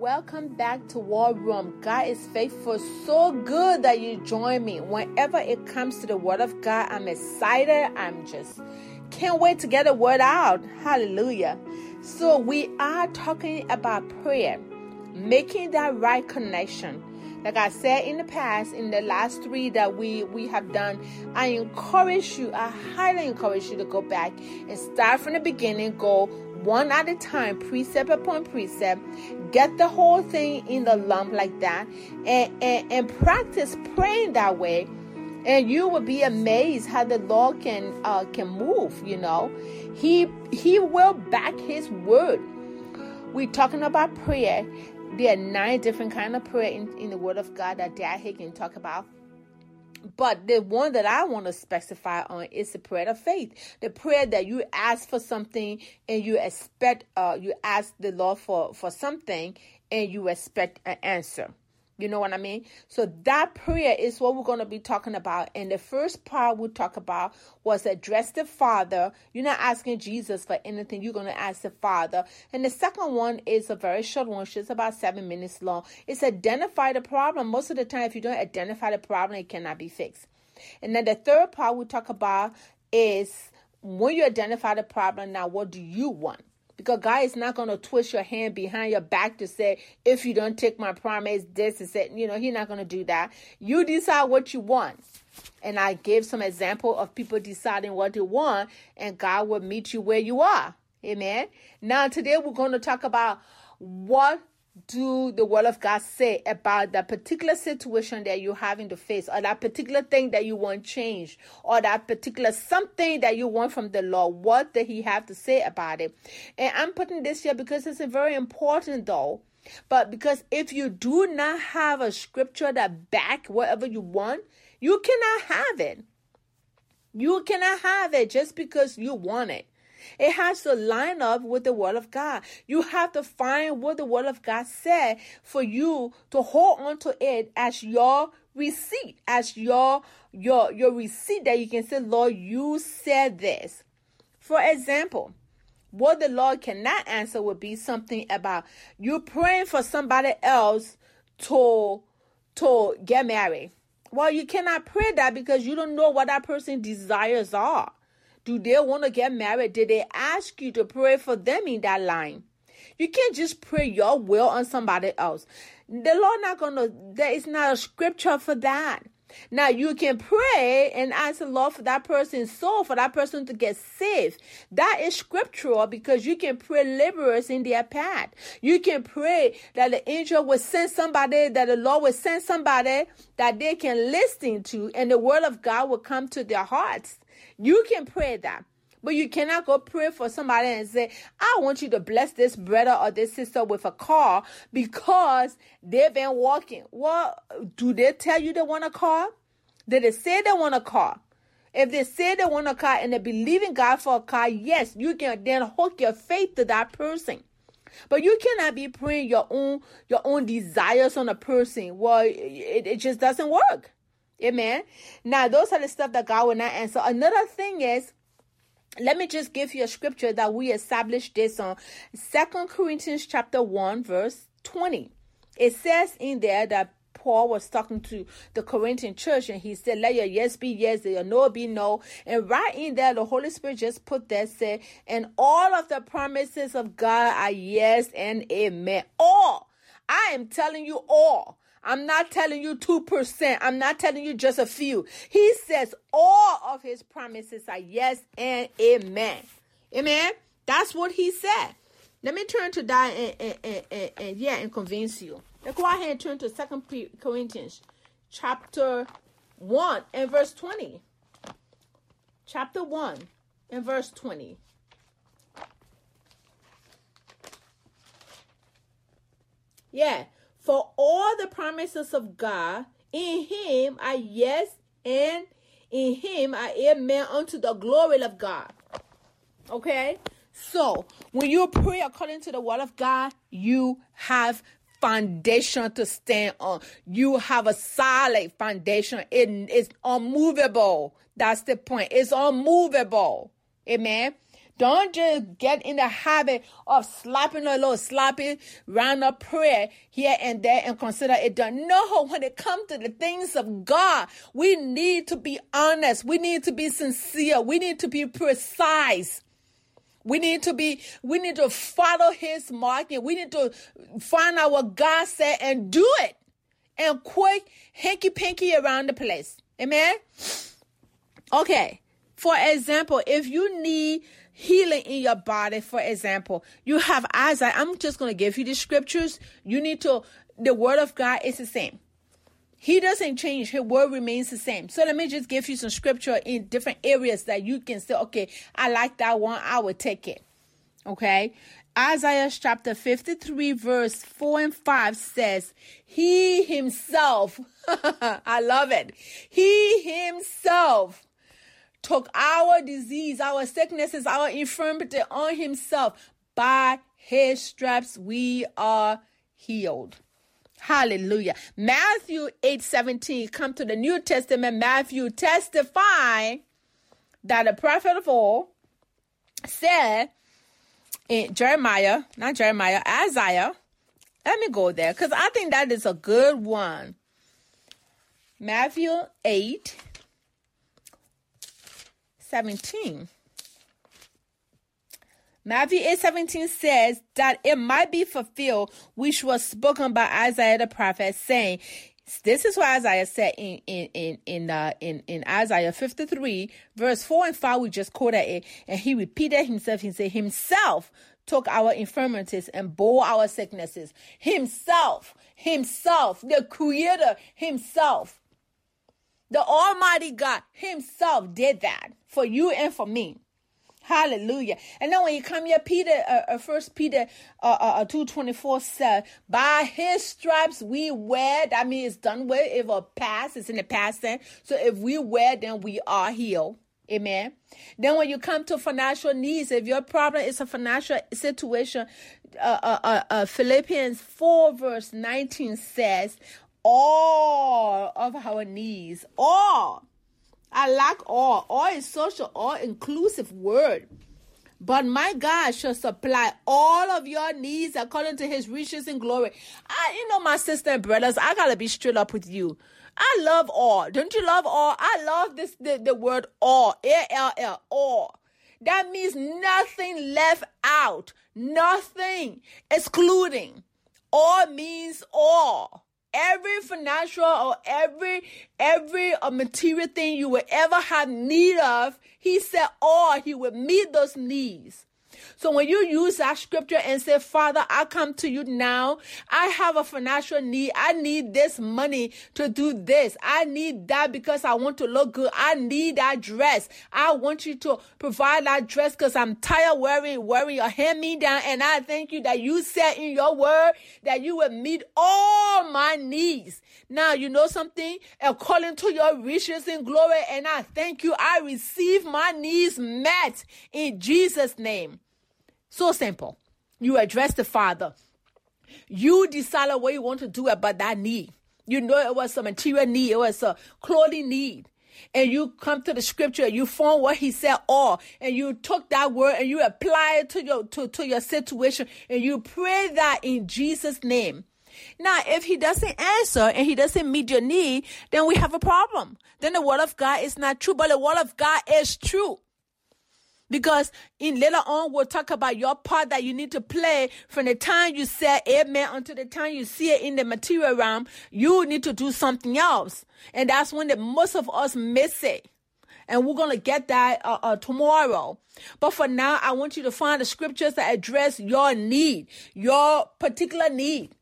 Welcome back to War Room. God is faithful, so good that you join me. Whenever it comes to the Word of God, I'm excited. I'm just can't wait to get the Word out. Hallelujah. So, we are talking about prayer, making that right connection. Like I said in the past, in the last three that we we have done, I encourage you, I highly encourage you to go back and start from the beginning, go one at a time, precept upon precept. Get the whole thing in the lump like that and, and, and practice praying that way. And you will be amazed how the Lord can uh, can move, you know. He he will back his word. We're talking about prayer. There are nine different kind of prayer in, in the word of God that Dad can talk about but the one that I want to specify on is the prayer of faith. The prayer that you ask for something and you expect, uh, you ask the Lord for, for something and you expect an answer. You know what I mean? So that prayer is what we're going to be talking about. And the first part we talk about was address the Father. You're not asking Jesus for anything. You're going to ask the Father. And the second one is a very short one. It's about seven minutes long. It's identify the problem. Most of the time, if you don't identify the problem, it cannot be fixed. And then the third part we talk about is when you identify the problem, now what do you want? Because God is not going to twist your hand behind your back to say, if you don't take my promise, this is it. You know, He's not going to do that. You decide what you want. And I gave some example of people deciding what they want, and God will meet you where you are. Amen. Now, today we're going to talk about what do the word of God say about that particular situation that you have in the face, or that particular thing that you want changed, or that particular something that you want from the Lord? What did He have to say about it? And I'm putting this here because it's a very important, though. But because if you do not have a scripture that back whatever you want, you cannot have it. You cannot have it just because you want it. It has to line up with the Word of God. You have to find what the Word of God said for you to hold on to it as your receipt, as your your your receipt that you can say, Lord, you said this. For example, what the Lord cannot answer would be something about you praying for somebody else to to get married. Well, you cannot pray that because you don't know what that person's desires are. Do they want to get married? Did they ask you to pray for them in that line? You can't just pray your will on somebody else. The Lord not gonna. There is not a scripture for that. Now you can pray and ask the Lord for that person's soul, for that person to get saved. That is scriptural because you can pray laborers in their path. You can pray that the angel will send somebody, that the Lord will send somebody that they can listen to, and the word of God will come to their hearts. You can pray that. But you cannot go pray for somebody and say, I want you to bless this brother or this sister with a car because they've been walking. Well, do they tell you they want a car? Did they say they want a car? If they say they want a car and they believe in God for a car, yes, you can then hook your faith to that person. But you cannot be praying your own your own desires on a person. Well, it, it just doesn't work. Amen. Now, those are the stuff that God will not answer. Another thing is, let me just give you a scripture that we established this on Second Corinthians chapter 1, verse 20. It says in there that Paul was talking to the Corinthian church and he said, Let your yes be yes, and your no be no. And right in there, the Holy Spirit just put that said, and all of the promises of God are yes and amen. All. I am telling you all. I'm not telling you 2%. I'm not telling you just a few. He says all of his promises are yes and amen. Amen. That's what he said. Let me turn to that and, and, and, and, and yeah, and convince you. Let's go ahead and turn to Second Corinthians chapter 1 and verse 20. Chapter 1 and verse 20. Yeah. For all the promises of God in him are yes, and in him are amen unto the glory of God. Okay? So, when you pray according to the word of God, you have foundation to stand on. You have a solid foundation. It is unmovable. That's the point. It's unmovable. Amen. Don't just get in the habit of slapping a little sloppy round of prayer here and there and consider it done. No, when it comes to the things of God, we need to be honest. We need to be sincere. We need to be precise. We need to be, we need to follow his marking. We need to find out what God said and do it. And quit hanky panky around the place. Amen. Okay. For example, if you need healing in your body, for example, you have Isaiah. I'm just going to give you the scriptures. You need to, the word of God is the same. He doesn't change. His word remains the same. So let me just give you some scripture in different areas that you can say, okay, I like that one. I will take it. Okay. Isaiah chapter 53 verse 4 and 5 says, He himself, I love it. He himself took our disease, our sicknesses, our infirmity on himself. By his stripes we are healed. Hallelujah. Matthew 8 17, come to the New Testament. Matthew testify that the prophet of all said in Jeremiah, not Jeremiah, Isaiah. Let me go there because I think that is a good one. Matthew 8 17. Matthew 8 17 says that it might be fulfilled, which was spoken by Isaiah the prophet, saying, this is what Isaiah said in in in in, uh, in in Isaiah 53 verse 4 and 5 we just quoted it. And he repeated himself. He said himself took our infirmities and bore our sicknesses. Himself himself the creator himself the almighty God himself did that for you and for me Hallelujah. And then when you come here, Peter, uh, uh, First Peter uh, uh, uh two twenty four said, "By His stripes we wear." That means it's done with. If a past, it's in the past tense. So if we wear, then we are healed. Amen. Then when you come to financial needs, if your problem is a financial situation, uh, uh, uh, uh Philippians 4 verse 19 says, all of our needs, all I like all. All is social, all inclusive word. But my God shall supply all of your needs according to his riches and glory. I, you know, my sister and brothers, I gotta be straight up with you. I love all. Don't you love all? I love this the, the word all. A-L-L, all. That means nothing left out. Nothing excluding. All means all every financial or every every uh, material thing you will ever have need of he said oh, he will meet those needs so when you use that scripture and say, Father, I come to you now. I have a financial need. I need this money to do this. I need that because I want to look good. I need that dress. I want you to provide that dress because I'm tired wearing, wearing your hand me down. And I thank you that you said in your word that you will meet all my needs. Now, you know something? According to your riches and glory. And I thank you. I receive my needs met in Jesus' name. So simple. You address the Father. You decide what you want to do about that need. You know it was a material need, it was a clothing need. And you come to the scripture, you form what he said all, and you took that word and you apply it to your to, to your situation, and you pray that in Jesus' name. Now, if he doesn't answer and he doesn't meet your need, then we have a problem. Then the word of God is not true, but the word of God is true. Because in later on, we'll talk about your part that you need to play from the time you say amen until the time you see it in the material realm. You need to do something else. And that's when the most of us miss it. And we're going to get that uh, uh, tomorrow. But for now, I want you to find the scriptures that address your need, your particular need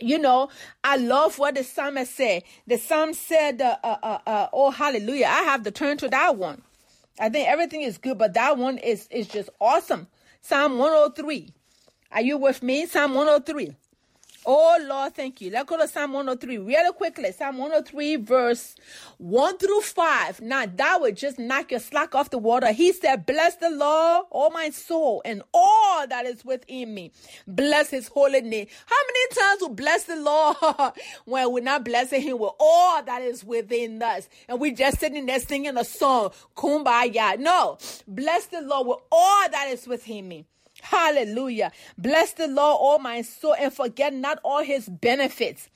you know, I love what the psalmist said. The psalm said, uh, uh, uh, uh, "Oh, hallelujah!" I have to turn to that one. I think everything is good, but that one is is just awesome. Psalm 103. Are you with me? Psalm 103. Oh Lord, thank you. Let's go to Psalm 103 really quickly. Psalm 103, verse 1 through 5. Now that would just knock your slack off the water. He said, Bless the Lord, all my soul, and all that is within me. Bless his holy name. How many times we bless the Lord when we're not blessing Him with all that is within us. And we just sitting there singing a song, Kumbaya. No, bless the Lord with all that is within me. Hallelujah. Bless the Lord, all my soul, and forget not all his benefits.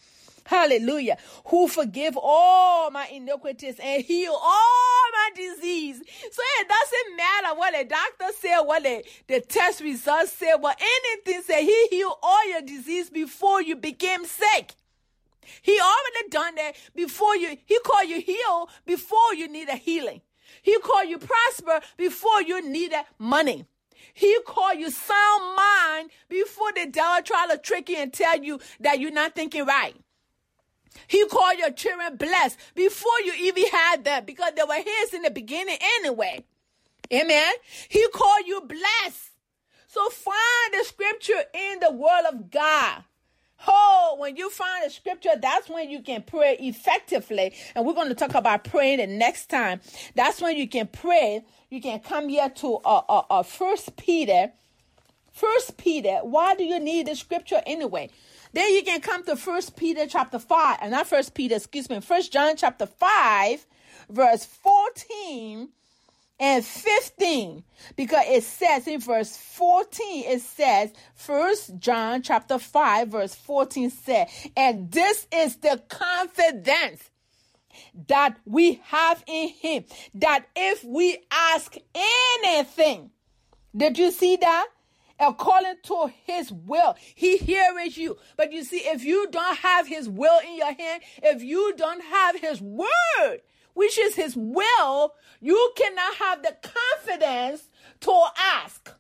Hallelujah. Who forgive all my iniquities and heal all my disease. So it doesn't matter what the doctor said, what the, the test results say, what anything say. He healed all your disease before you became sick. He already done that before you. He called you heal before you need a healing. He called you prosper before you needed money. He called you sound mind before the devil try to trick you and tell you that you're not thinking right. He called your children blessed before you even had them because they were his in the beginning anyway. Amen. He called you blessed. So find the scripture in the word of God. Oh, when you find a scripture, that's when you can pray effectively. And we're going to talk about praying the next time. That's when you can pray. You can come here to uh, uh, uh, First Peter. First Peter. Why do you need the scripture anyway? Then you can come to First Peter chapter 5, and not First Peter, excuse me, First John chapter 5, verse 14 and 15 because it says in verse 14 it says first john chapter 5 verse 14 said and this is the confidence that we have in him that if we ask anything did you see that according to his will. He hears you. But you see, if you don't have his will in your hand, if you don't have his word, which is his will, you cannot have the confidence to ask.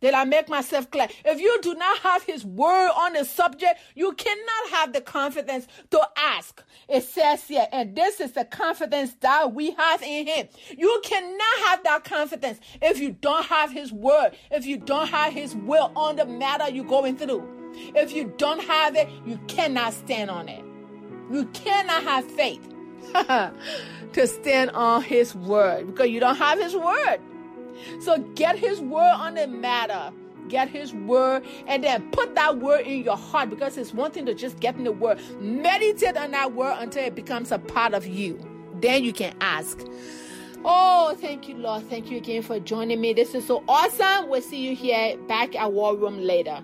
Did I make myself clear? If you do not have his word on the subject, you cannot have the confidence to ask. It says here, and this is the confidence that we have in him. You cannot have that confidence if you don't have his word, if you don't have his will on the matter you're going through. If you don't have it, you cannot stand on it. You cannot have faith. to stand on his word because you don't have his word. So get his word on the matter. Get his word and then put that word in your heart because it's one thing to just get in the word. Meditate on that word until it becomes a part of you. Then you can ask. Oh, thank you, Lord. Thank you again for joining me. This is so awesome. We'll see you here back at War Room later.